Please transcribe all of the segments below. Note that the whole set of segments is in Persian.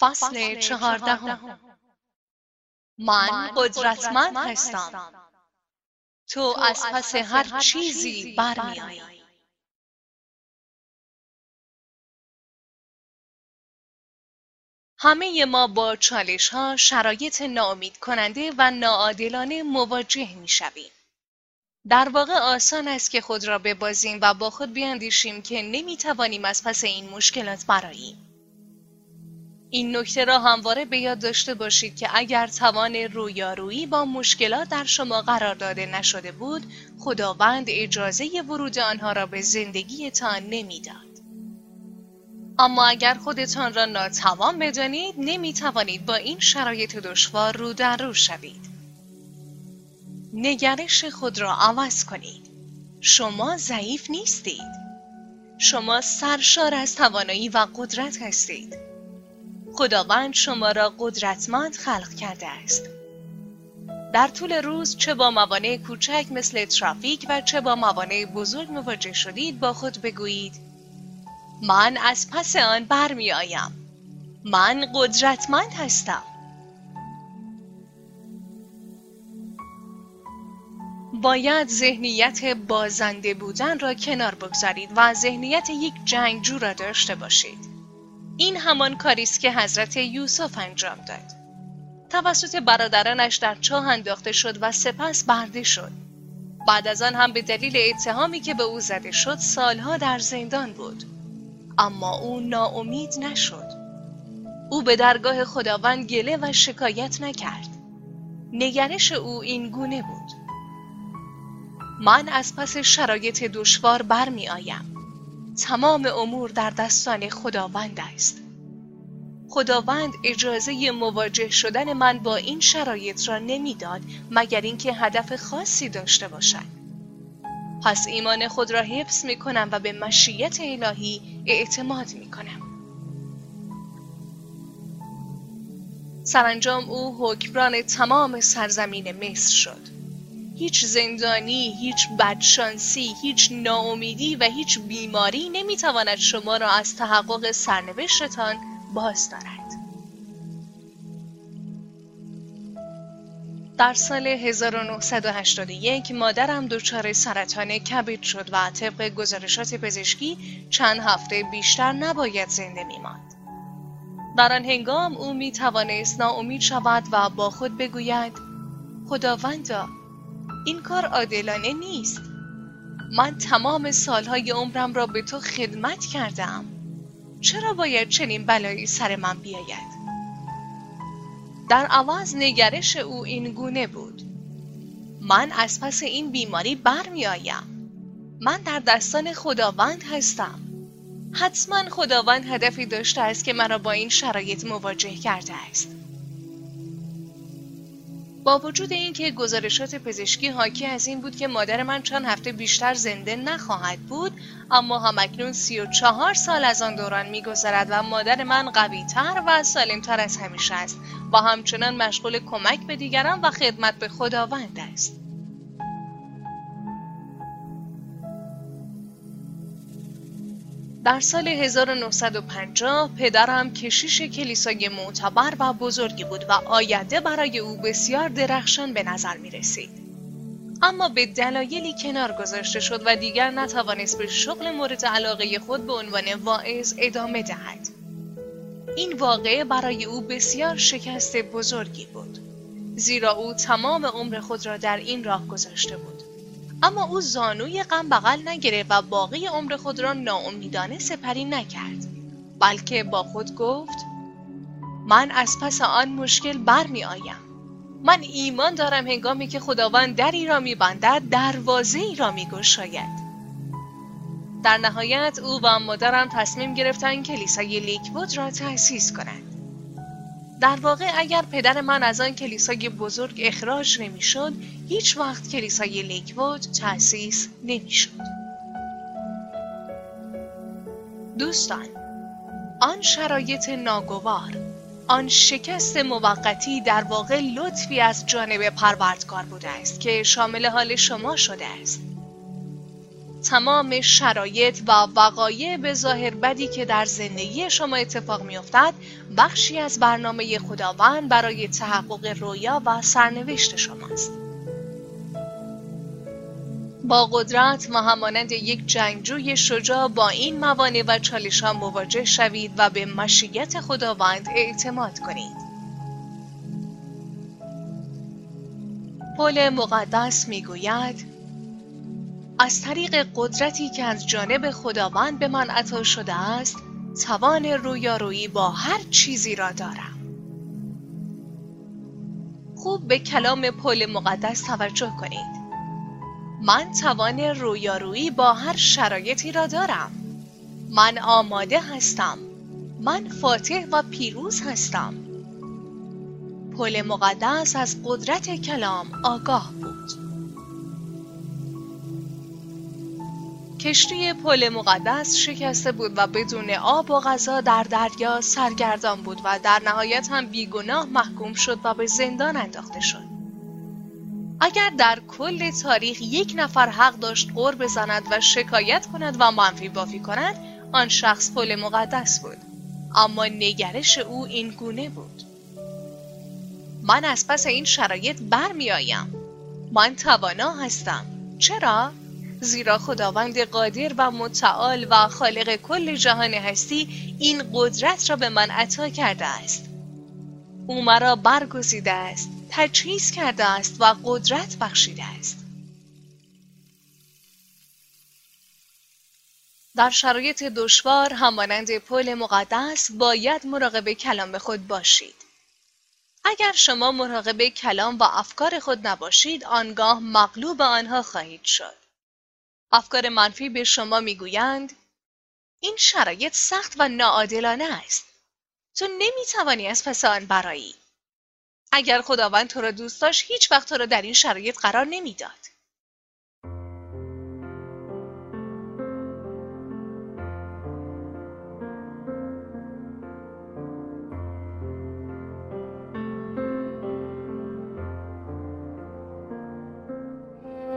فصل چهاردهم من قدرتمند هستم تو از پس هر چیزی برمیآیی همه ما با چالش ها شرایط ناامید کننده و ناعادلانه مواجه می شویم. در واقع آسان است که خود را ببازیم و با خود بیاندیشیم که نمی توانیم از پس این مشکلات براییم. این نکته را همواره به یاد داشته باشید که اگر توان رویارویی با مشکلات در شما قرار داده نشده بود خداوند اجازه ورود آنها را به زندگیتان نمی‌داد. اما اگر خودتان را ناتوان بدانید نمی توانید با این شرایط دشوار رو در رو شوید. نگرش خود را عوض کنید. شما ضعیف نیستید. شما سرشار از توانایی و قدرت هستید. خداوند شما را قدرتمند خلق کرده است. در طول روز چه با موانع کوچک مثل ترافیک و چه با موانع بزرگ مواجه شدید با خود بگویید من از پس آن برمی آیم. من قدرتمند هستم. باید ذهنیت بازنده بودن را کنار بگذارید و ذهنیت یک جنگجو را داشته باشید. این همان کاری است که حضرت یوسف انجام داد. توسط برادرانش در چاه انداخته شد و سپس برده شد. بعد از آن هم به دلیل اتهامی که به او زده شد سالها در زندان بود. اما او ناامید نشد. او به درگاه خداوند گله و شکایت نکرد. نگرش او این گونه بود. من از پس شرایط دشوار برمی آیم تمام امور در دستان خداوند است خداوند اجازه مواجه شدن من با این شرایط را نمی‌داد مگر اینکه هدف خاصی داشته باشد پس ایمان خود را حفظ می کنم و به مشیت الهی اعتماد می کنم. سرانجام او حکمران تمام سرزمین مصر شد. هیچ زندانی، هیچ بدشانسی، هیچ ناامیدی و هیچ بیماری نمی‌تواند شما را از تحقق سرنوشتتان باز دارد. در سال 1981 مادرم دچار سرطان کبد شد و طبق گزارشات پزشکی چند هفته بیشتر نباید زنده میماند. در آن هنگام او می توانست ناامید شود و با خود بگوید خداوندا این کار عادلانه نیست. من تمام سالهای عمرم را به تو خدمت کردم. چرا باید چنین بلایی سر من بیاید؟ در عوض نگرش او این گونه بود. من از پس این بیماری برمیآیم. من در دستان خداوند هستم. حتما خداوند هدفی داشته است که مرا با این شرایط مواجه کرده است. با وجود اینکه گزارشات پزشکی حاکی از این بود که مادر من چند هفته بیشتر زنده نخواهد بود اما همکنون سی و چهار سال از آن دوران میگذرد و مادر من قویتر و سالمتر از همیشه است. و همچنان مشغول کمک به دیگران و خدمت به خداوند است. در سال 1950 پدرم کشیش کلیسای معتبر و بزرگی بود و آینده برای او بسیار درخشان به نظر می رسید. اما به دلایلی کنار گذاشته شد و دیگر نتوانست به شغل مورد علاقه خود به عنوان واعظ ادامه دهد. این واقعه برای او بسیار شکست بزرگی بود. زیرا او تمام عمر خود را در این راه گذاشته بود. اما او زانوی غم بغل نگرفت و باقی عمر خود را ناامیدانه سپری نکرد بلکه با خود گفت من از پس آن مشکل برمی آیم من ایمان دارم هنگامی که خداوند دری را میبندد دروازه ای را میگشاید. در نهایت او و مادرم تصمیم گرفتند کلیسای لیکوود را تأسیس کنند. در واقع اگر پدر من از آن کلیسای بزرگ اخراج نمی‌شد هیچ وقت کلیسای لیکوود تأسیس نمی‌شد. دوستان آن شرایط ناگوار آن شکست موقتی در واقع لطفی از جانب پروردگار بوده است که شامل حال شما شده است. تمام شرایط و وقایع به ظاهر بدی که در زندگی شما اتفاق میافتد بخشی از برنامه خداوند برای تحقق رویا و سرنوشت شماست. با قدرت و همانند یک جنگجوی شجاع با این موانع و چالش ها مواجه شوید و به مشیت خداوند اعتماد کنید. پول مقدس می‌گوید از طریق قدرتی که از جانب خداوند به من عطا شده است توان رویارویی با هر چیزی را دارم. خوب به کلام پل مقدس توجه کنید. من توان رویارویی با هر شرایطی را دارم. من آماده هستم. من فاتح و پیروز هستم. پل مقدس از قدرت کلام آگاه بود. کشتی پل مقدس شکسته بود و بدون آب و غذا در دریا سرگردان بود و در نهایت هم بیگناه محکوم شد و به زندان انداخته شد. اگر در کل تاریخ یک نفر حق داشت قور بزند و شکایت کند و منفی بافی کند آن شخص پل مقدس بود. اما نگرش او این گونه بود. من از پس این شرایط برمیآیم. من توانا هستم. چرا؟ زیرا خداوند قادر و متعال و خالق کل جهان هستی این قدرت را به من عطا کرده است. او مرا برگزیده است تجهیز کرده است و قدرت بخشیده است. در شرایط دشوار همانند پل مقدس باید مراقب کلام خود باشید. اگر شما مراقب کلام و افکار خود نباشید آنگاه مغلوب آنها خواهید شد. افکار منفی به شما می‌گویند این شرایط سخت و ناعادلانه است. تو نمی‌توانی از پس آن برایی. اگر خداوند تو را دوست داشت هیچ وقت تو را در این شرایط قرار نمی‌داد.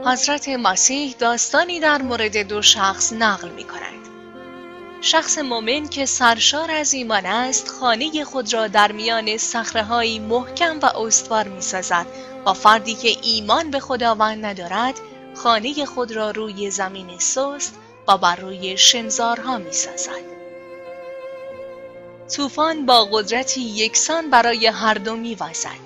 حضرت مسیح داستانی در مورد دو شخص نقل می کند. شخص مؤمن که سرشار از ایمان است خانه خود را در میان صخره‌های محکم و استوار می سازد و فردی که ایمان به خداوند ندارد خانه خود را روی زمین سست و بر روی شنزارها می سازد. طوفان با قدرتی یکسان برای هر دو می وزد.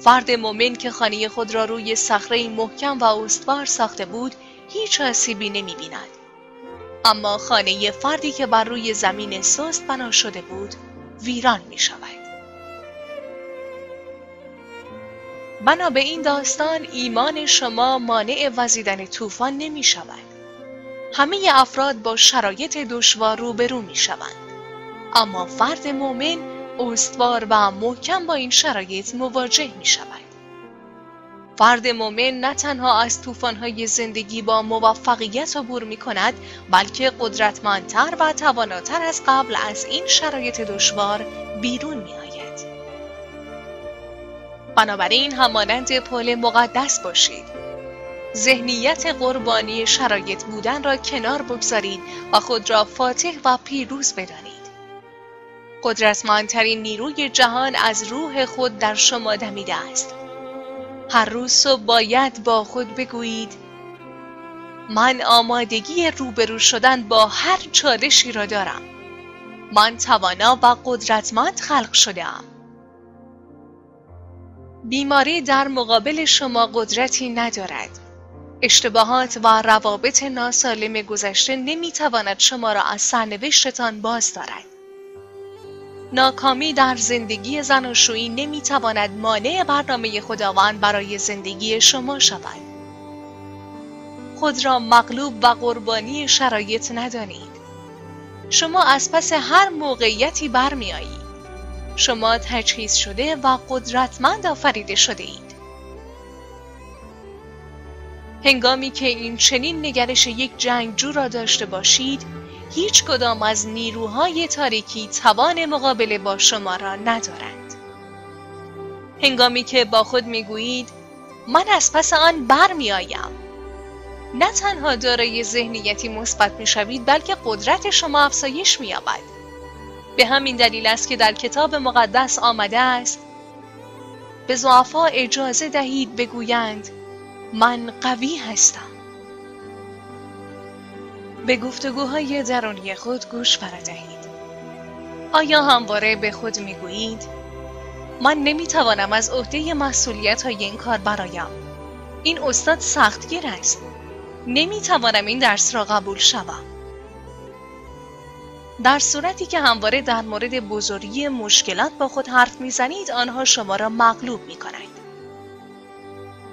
فرد مؤمن که خانه خود را روی صخره محکم و استوار ساخته بود هیچ آسیبی نمی بیند. اما خانه فردی که بر روی زمین سست بنا شده بود ویران می شود. بنا به این داستان ایمان شما مانع وزیدن طوفان نمی شود. همه افراد با شرایط دشوار روبرو می شوند. اما فرد مؤمن استوار و محکم با این شرایط مواجه می شود. فرد مؤمن نه تنها از طوفان‌های زندگی با موفقیت عبور می کند بلکه قدرتمندتر و تواناتر از قبل از این شرایط دشوار بیرون می آید. بنابراین همانند پل مقدس باشید. ذهنیت قربانی شرایط بودن را کنار بگذارید و خود را فاتح و پیروز بدانید. قدرتمندترین نیروی جهان از روح خود در شما دمیده است. هر روز صبح باید با خود بگویید من آمادگی روبرو شدن با هر چالشی را دارم. من توانا و قدرتمند خلق شدم بیماری در مقابل شما قدرتی ندارد. اشتباهات و روابط ناسالم گذشته نمی‌تواند شما را از سرنوشتتان باز دارد. ناکامی در زندگی زناشویی نمی‌تواند مانع برنامه خداوند برای زندگی شما شود. خود را مغلوب و قربانی شرایط ندانید. شما از پس هر موقعیتی برمیآیید. شما تجهیز شده و قدرتمند آفریده شده اید. هنگامی که این چنین نگرش یک جنگجو را داشته باشید هیچ کدام از نیروهای تاریکی توان مقابله با شما را ندارند. هنگامی که با خود می‌گویید من از پس آن برمیآیم. نه تنها دارای ذهنیتی مثبت می‌شوید بلکه قدرت شما افزایش مییابد. به همین دلیل است که در کتاب مقدس آمده است به زعفا اجازه دهید بگویند من قوی هستم. به گفتگوهای درونی خود گوش دهید آیا همواره به خود می‌گویید؟ من نمی‌توانم از عهده مسئولیت های این کار برایم. این استاد سختگیر است. نمی‌توانم این درس را قبول شوم. در صورتی که همواره در مورد بزرگی مشکلات با خود حرف می‌زنید آنها شما را مغلوب می کنند.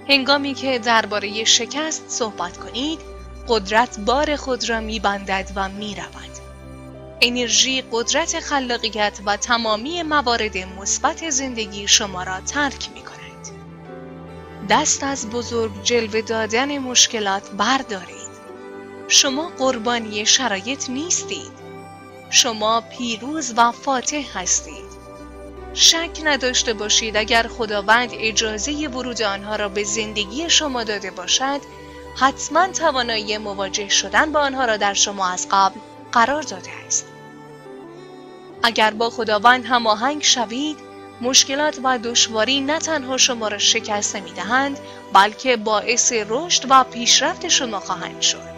هنگامی که درباره شکست صحبت کنید قدرت بار خود را میبندد و می‌رود انرژی قدرت خلاقیت و تمامی موارد مثبت زندگی شما را ترک می کند. دست از بزرگ جلوه دادن مشکلات بردارید. شما قربانی شرایط نیستید. شما پیروز و فاتح هستید. شک نداشته باشید اگر خداوند اجازه ورود آنها را به زندگی شما داده باشد حتما توانایی مواجه شدن با آنها را در شما از قبل قرار داده است. اگر با خداوند هماهنگ شوید مشکلات و دشواری نه تنها شما را شکست می دهند بلکه باعث رشد و پیشرفت شما خواهند شد.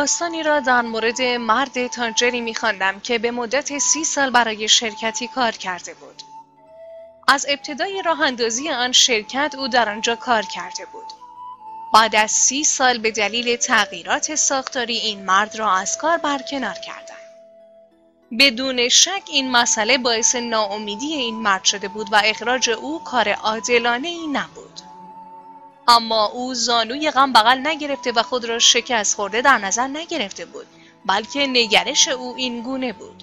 داستانی را در مورد مرد تاجری میخواندم که به مدت سی سال برای شرکتی کار کرده بود. از ابتدای راه اندازی آن شرکت او در آنجا کار کرده بود. بعد از سی سال به دلیل تغییرات ساختاری این مرد را از کار برکنار کردند. بدون شک این مسئله باعث ناامیدی این مرد شده بود و اخراج او کار عادلانه ای نبود. اما او زانوی غم بغل نگرفته و خود را شکست خورده در نظر نگرفته بود بلکه نگرش او این گونه بود.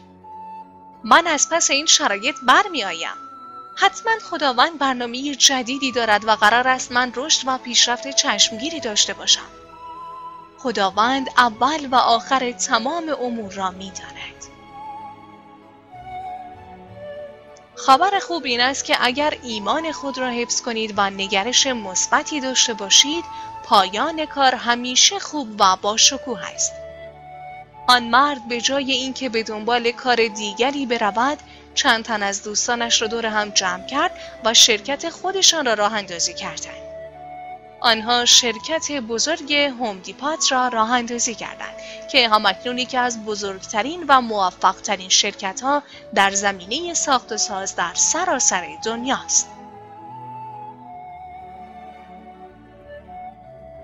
من از پس این شرایط برمی آیم حتما خداوند برنامه جدیدی دارد و قرار است من رشد و پیشرفت چشمگیری داشته باشم. خداوند اول و آخر تمام امور را می. خبر خوب این است که اگر ایمان خود را حفظ کنید و نگرش مثبتی داشته باشید پایان کار همیشه خوب و با شکوه است. آن مرد به جای اینکه به دنبال کار دیگری برود چند تن از دوستانش را دور هم جمع کرد و شرکت خودشان را راه اندازی کردند. آنها شرکت بزرگ هوم دیپات را راه اندازی کردند که همکنون یکی از بزرگترین و موفقترین شرکت ها در زمینه ساخت و ساز در سراسر دنیاست.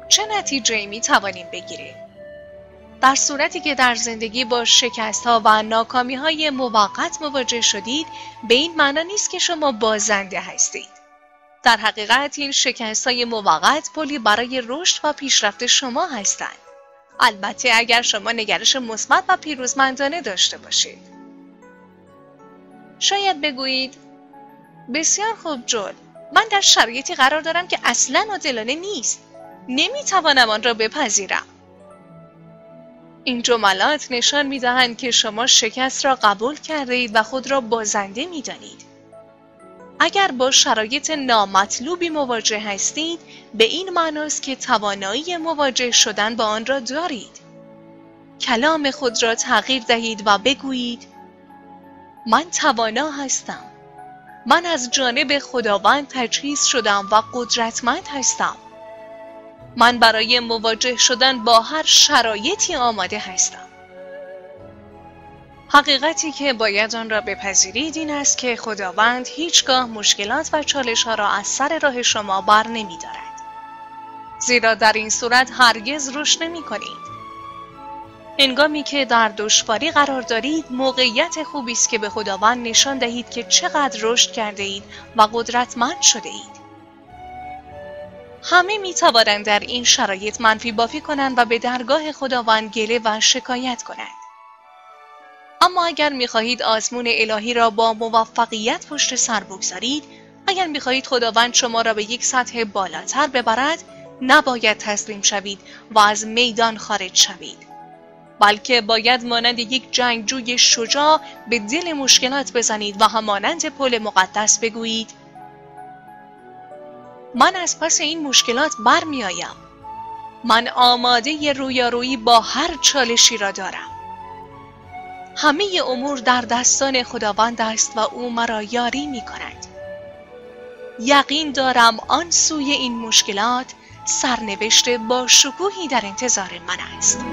چه نتیجه می توانیم بگیریم؟ در صورتی که در زندگی با شکست ها و ناکامی های موقت مواجه شدید به این معنا نیست که شما بازنده هستید. در حقیقت این شکست های موقت پلی برای رشد و پیشرفت شما هستند. البته اگر شما نگرش مثبت و پیروزمندانه داشته باشید. شاید بگویید بسیار خوب جل من در شرایطی قرار دارم که اصلا عادلانه نیست. نمی‌توانم آن را بپذیرم. این جملات نشان می دهند که شما شکست را قبول کرده اید و خود را بازنده می دانید. اگر با شرایط نامطلوبی مواجه هستید به این معناست که توانایی مواجه شدن با آن را دارید. کلام خود را تغییر دهید و بگویید من توانا هستم. من از جانب خداوند تجهیز شدم و قدرتمند هستم. من برای مواجه شدن با هر شرایطی آماده هستم. حقیقتی که باید آن را بپذیرید این است که خداوند هیچگاه مشکلات و چالش ها را از سر راه شما بر نمی دارد. زیرا در این صورت هرگز رشد نمی کنید. هنگامی که در دشواری قرار دارید موقعیت خوبی است که به خداوند نشان دهید که چقدر رشد کرده اید و قدرتمند شده اید. همه می توانند در این شرایط منفی بافی کنند و به درگاه خداوند گله و شکایت کنند. اما اگر می خواهید آزمون الهی را با موفقیت پشت سر بگذارید، اگر می خواهید خداوند شما را به یک سطح بالاتر ببرد، نباید تسلیم شوید و از میدان خارج شوید. بلکه باید مانند یک جنگجوی شجاع به دل مشکلات بزنید و همانند پل مقدس بگویید. من از پس این مشکلات برمیآیم. من آماده رویارویی با هر چالشی را دارم. همه امور در دستان خداوند است و او مرا یاری می کند یقین دارم آن سوی این مشکلات سرنوشت با شکوهی در انتظار من است.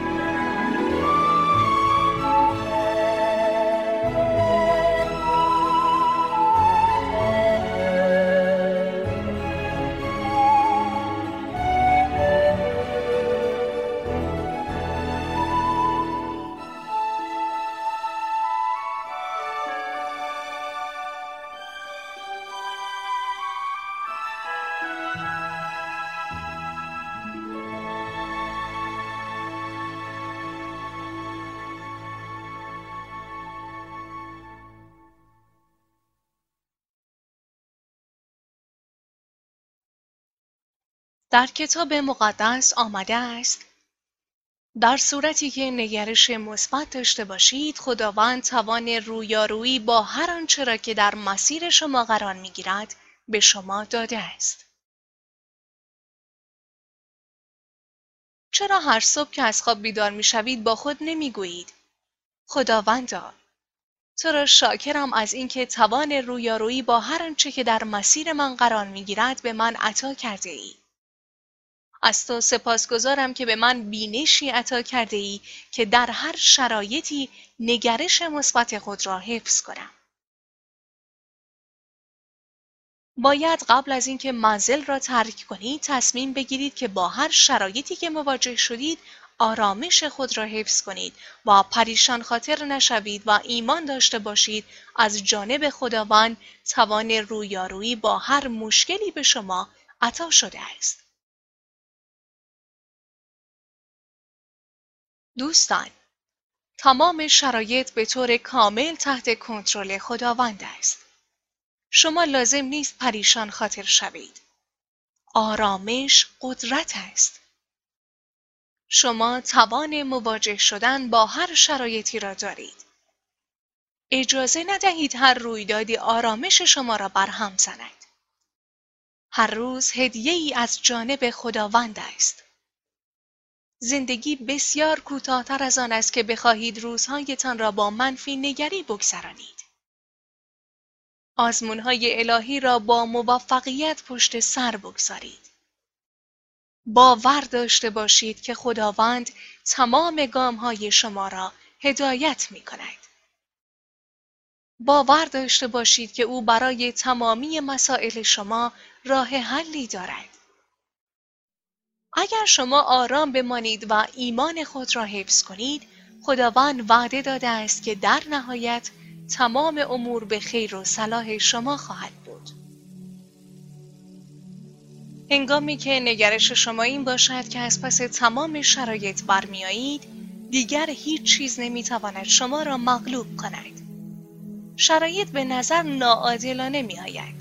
در کتاب مقدس آمده است. در صورتی که نگرش مثبت داشته باشید خداوند توان رویارویی با هر آنچه را که در مسیر شما قرار می‌گیرد به شما داده است. چرا هر صبح که از خواب بیدار می‌شوید با خود نمی‌گویید؟ خداوندا تو را شاکرم از اینکه توان رویارویی با هر آنچه که در مسیر من قرار می‌گیرد به من عطا کرده ای. از تو سپاسگزارم که به من بینشی عطا کرده ای که در هر شرایطی نگرش مثبت خود را حفظ کنم. باید قبل از اینکه منزل را ترک کنید تصمیم بگیرید که با هر شرایطی که مواجه شدید آرامش خود را حفظ کنید و پریشان خاطر نشوید و ایمان داشته باشید از جانب خداوند توان رویارویی با هر مشکلی به شما عطا شده است. دوستان تمام شرایط به طور کامل تحت کنترل خداوند است. شما لازم نیست پریشان خاطر شوید. آرامش قدرت است. شما توان مواجه شدن با هر شرایطی را دارید. اجازه ندهید هر رویدادی آرامش شما را برهم زند. هر روز هدیه ای از جانب خداوند است. زندگی بسیار کوتاهتر از آن است که بخواهید روزهایتان را با منفی نگری بگذرانید. آزمونهای الهی را با موفقیت پشت سر بگذارید. باور داشته باشید که خداوند تمام گامهای شما را هدایت می کند. باور داشته باشید که او برای تمامی مسائل شما راه حلی دارد. اگر شما آرام بمانید و ایمان خود را حفظ کنید خداوند وعده داده است که در نهایت تمام امور به خیر و صلاح شما خواهد بود. هنگامی که نگرش شما این باشد که از پس تمام شرایط برمیایید دیگر هیچ چیز نمی‌تواند شما را مغلوب کند. شرایط به نظر ناعادلانه می آید.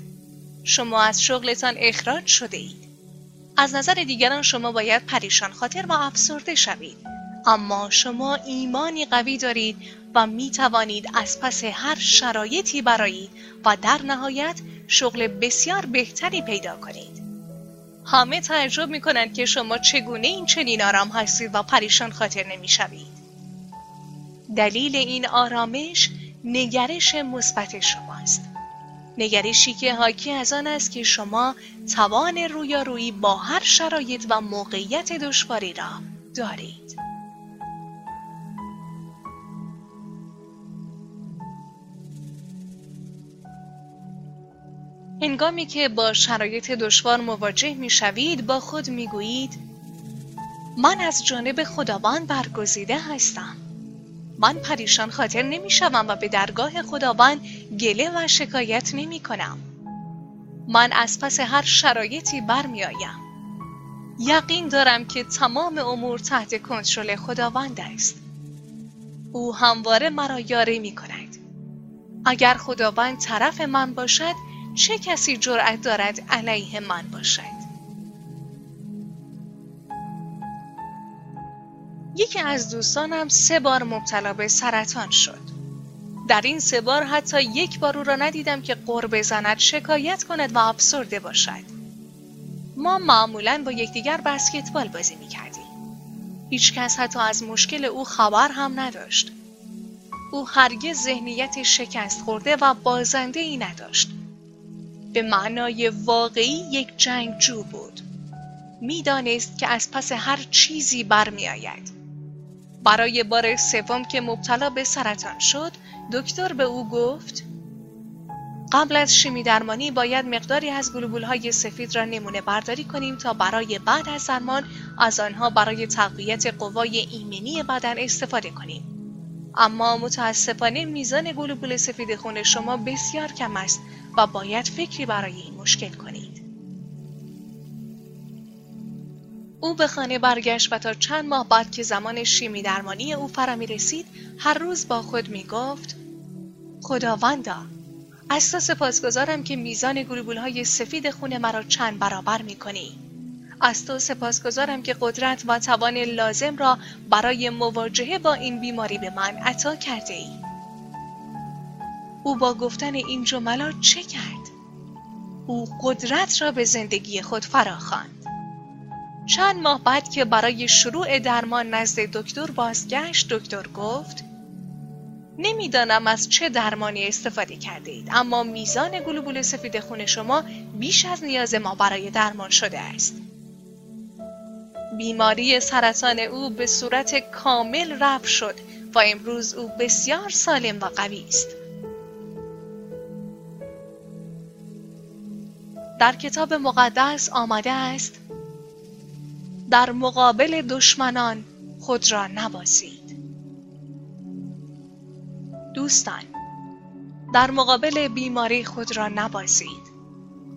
شما از شغلتان اخراج شده اید. از نظر دیگران شما باید پریشان خاطر و افسرده شوید. اما شما ایمانی قوی دارید و می توانید از پس هر شرایطی برایید و در نهایت شغل بسیار بهتری پیدا کنید. همه تعجب می کنند که شما چگونه این چنین آرام هستید و پریشان خاطر نمی شوید دلیل این آرامش نگرش مثبت شماست نگرشی که حاکی از آن است که شما توان رویارویی با هر شرایط و موقعیت دشواری را دارید. هنگامی که با شرایط دشوار مواجه می شوید با خود می گویید من از جانب خداوند برگزیده هستم. من پریشان خاطر نمی شوم و به درگاه خداوند گله و شکایت نمی کنم. من از پس هر شرایطی برمیآیم. یقین دارم که تمام امور تحت کنترل خداوند است. او همواره مرا یاری می کند. اگر خداوند طرف من باشد چه کسی جرأت دارد علیه من باشد؟ یکی از دوستانم سه بار مبتلا به سرطان شد. در این سه بار حتی یک بار او را ندیدم که قر بزند شکایت کند و افسرده باشد. ما معمولا با یکدیگر بسکتبال بازی می کردیم. هیچ کس حتی از مشکل او خبر هم نداشت. او هرگز ذهنیت شکست خورده و بازنده ای نداشت. به معنای واقعی یک جنگجو بود. می‌دانست که از پس هر چیزی برمیآید. برای بار سوم که مبتلا به سرطان شد دکتر به او گفت قبل از شیمی درمانی باید مقداری از گلوبول های سفید را نمونه برداری کنیم تا برای بعد از درمان از آنها برای تقویت قوای ایمنی بدن استفاده کنیم. اما متاسفانه میزان گلوبول سفید خون شما بسیار کم است و باید فکری برای این مشکل کنید. او به خانه برگشت و تا چند ماه بعد که زمان شیمی درمانی او فرا رسید هر روز با خود می گفت خداوندا از تو سپاسگزارم که میزان گلوبول های سفید خون مرا چند برابر می کنی. از تو سپاسگزارم که قدرت و توان لازم را برای مواجهه با این بیماری به من عطا کرده ای. او با گفتن این جملات چه کرد؟ او قدرت را به زندگی خود فراخواند. چند ماه بعد که برای شروع درمان نزد دکتر بازگشت دکتر گفت نمی‌دانم از چه درمانی استفاده کرده اید اما میزان گلوبول سفید خون شما بیش از نیاز ما برای درمان شده است. بیماری سرطان او به صورت کامل رفع شد و امروز او بسیار سالم و قوی است. در کتاب مقدس آمده است در مقابل دشمنان خود را نبازید. دوستان در مقابل بیماری خود را نبازید.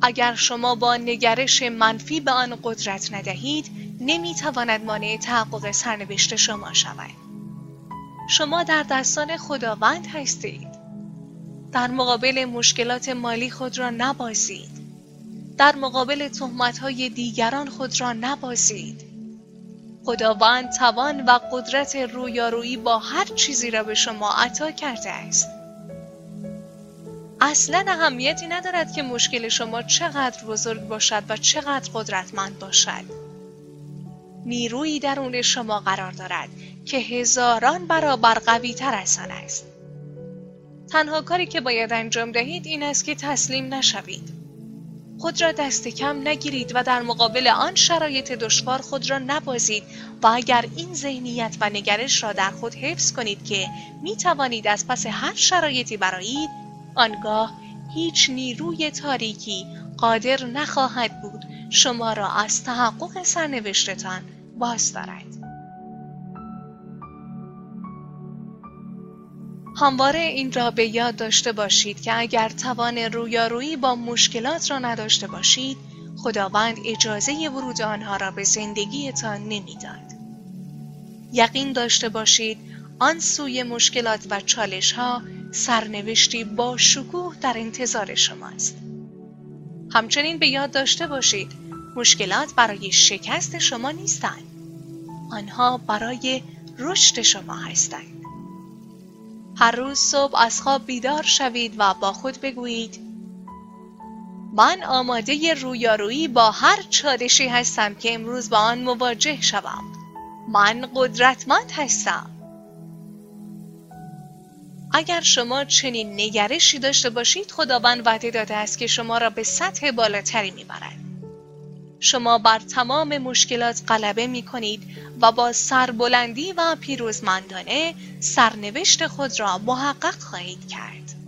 اگر شما با نگرش منفی به آن قدرت ندهید نمی‌تواند مانع تحقق سرنوشت شما شود. شما در دستان خداوند هستید. در مقابل مشکلات مالی خود را نبازید. در مقابل های دیگران خود را نبازید. خداوند توان و قدرت رویارویی با هر چیزی را به شما عطا کرده است. اصلا اهمیتی ندارد که مشکل شما چقدر بزرگ باشد و چقدر قدرتمند باشد. نیرویی درون شما قرار دارد که هزاران برابر قوی تر از آن است. تنها کاری که باید انجام دهید این است که تسلیم نشوید. خود را دست کم نگیرید و در مقابل آن شرایط دشوار خود را نبازید و اگر این ذهنیت و نگرش را در خود حفظ کنید که می توانید از پس هر شرایطی برایید آنگاه هیچ نیروی تاریکی قادر نخواهد بود شما را از تحقق سرنوشتتان باز دارد. همواره این را به یاد داشته باشید که اگر توان رویارویی با مشکلات را نداشته باشید خداوند اجازه ورود آنها را به زندگیتان نمی‌داد. یقین داشته باشید آن سوی مشکلات و چالش ها سرنوشتی با شکوه در انتظار شماست. همچنین به یاد داشته باشید مشکلات برای شکست شما نیستند. آنها برای رشد شما هستند. هر روز صبح از خواب بیدار شوید و با خود بگویید من آماده رویارویی با هر چالشی هستم که امروز با آن مواجه شوم. من قدرتمند هستم. اگر شما چنین نگرشی داشته باشید خداوند وعده داده است که شما را به سطح بالاتری می‌برد. شما بر تمام مشکلات غلبه می کنید و با سربلندی و پیروزمندانه سرنوشت خود را محقق خواهید کرد.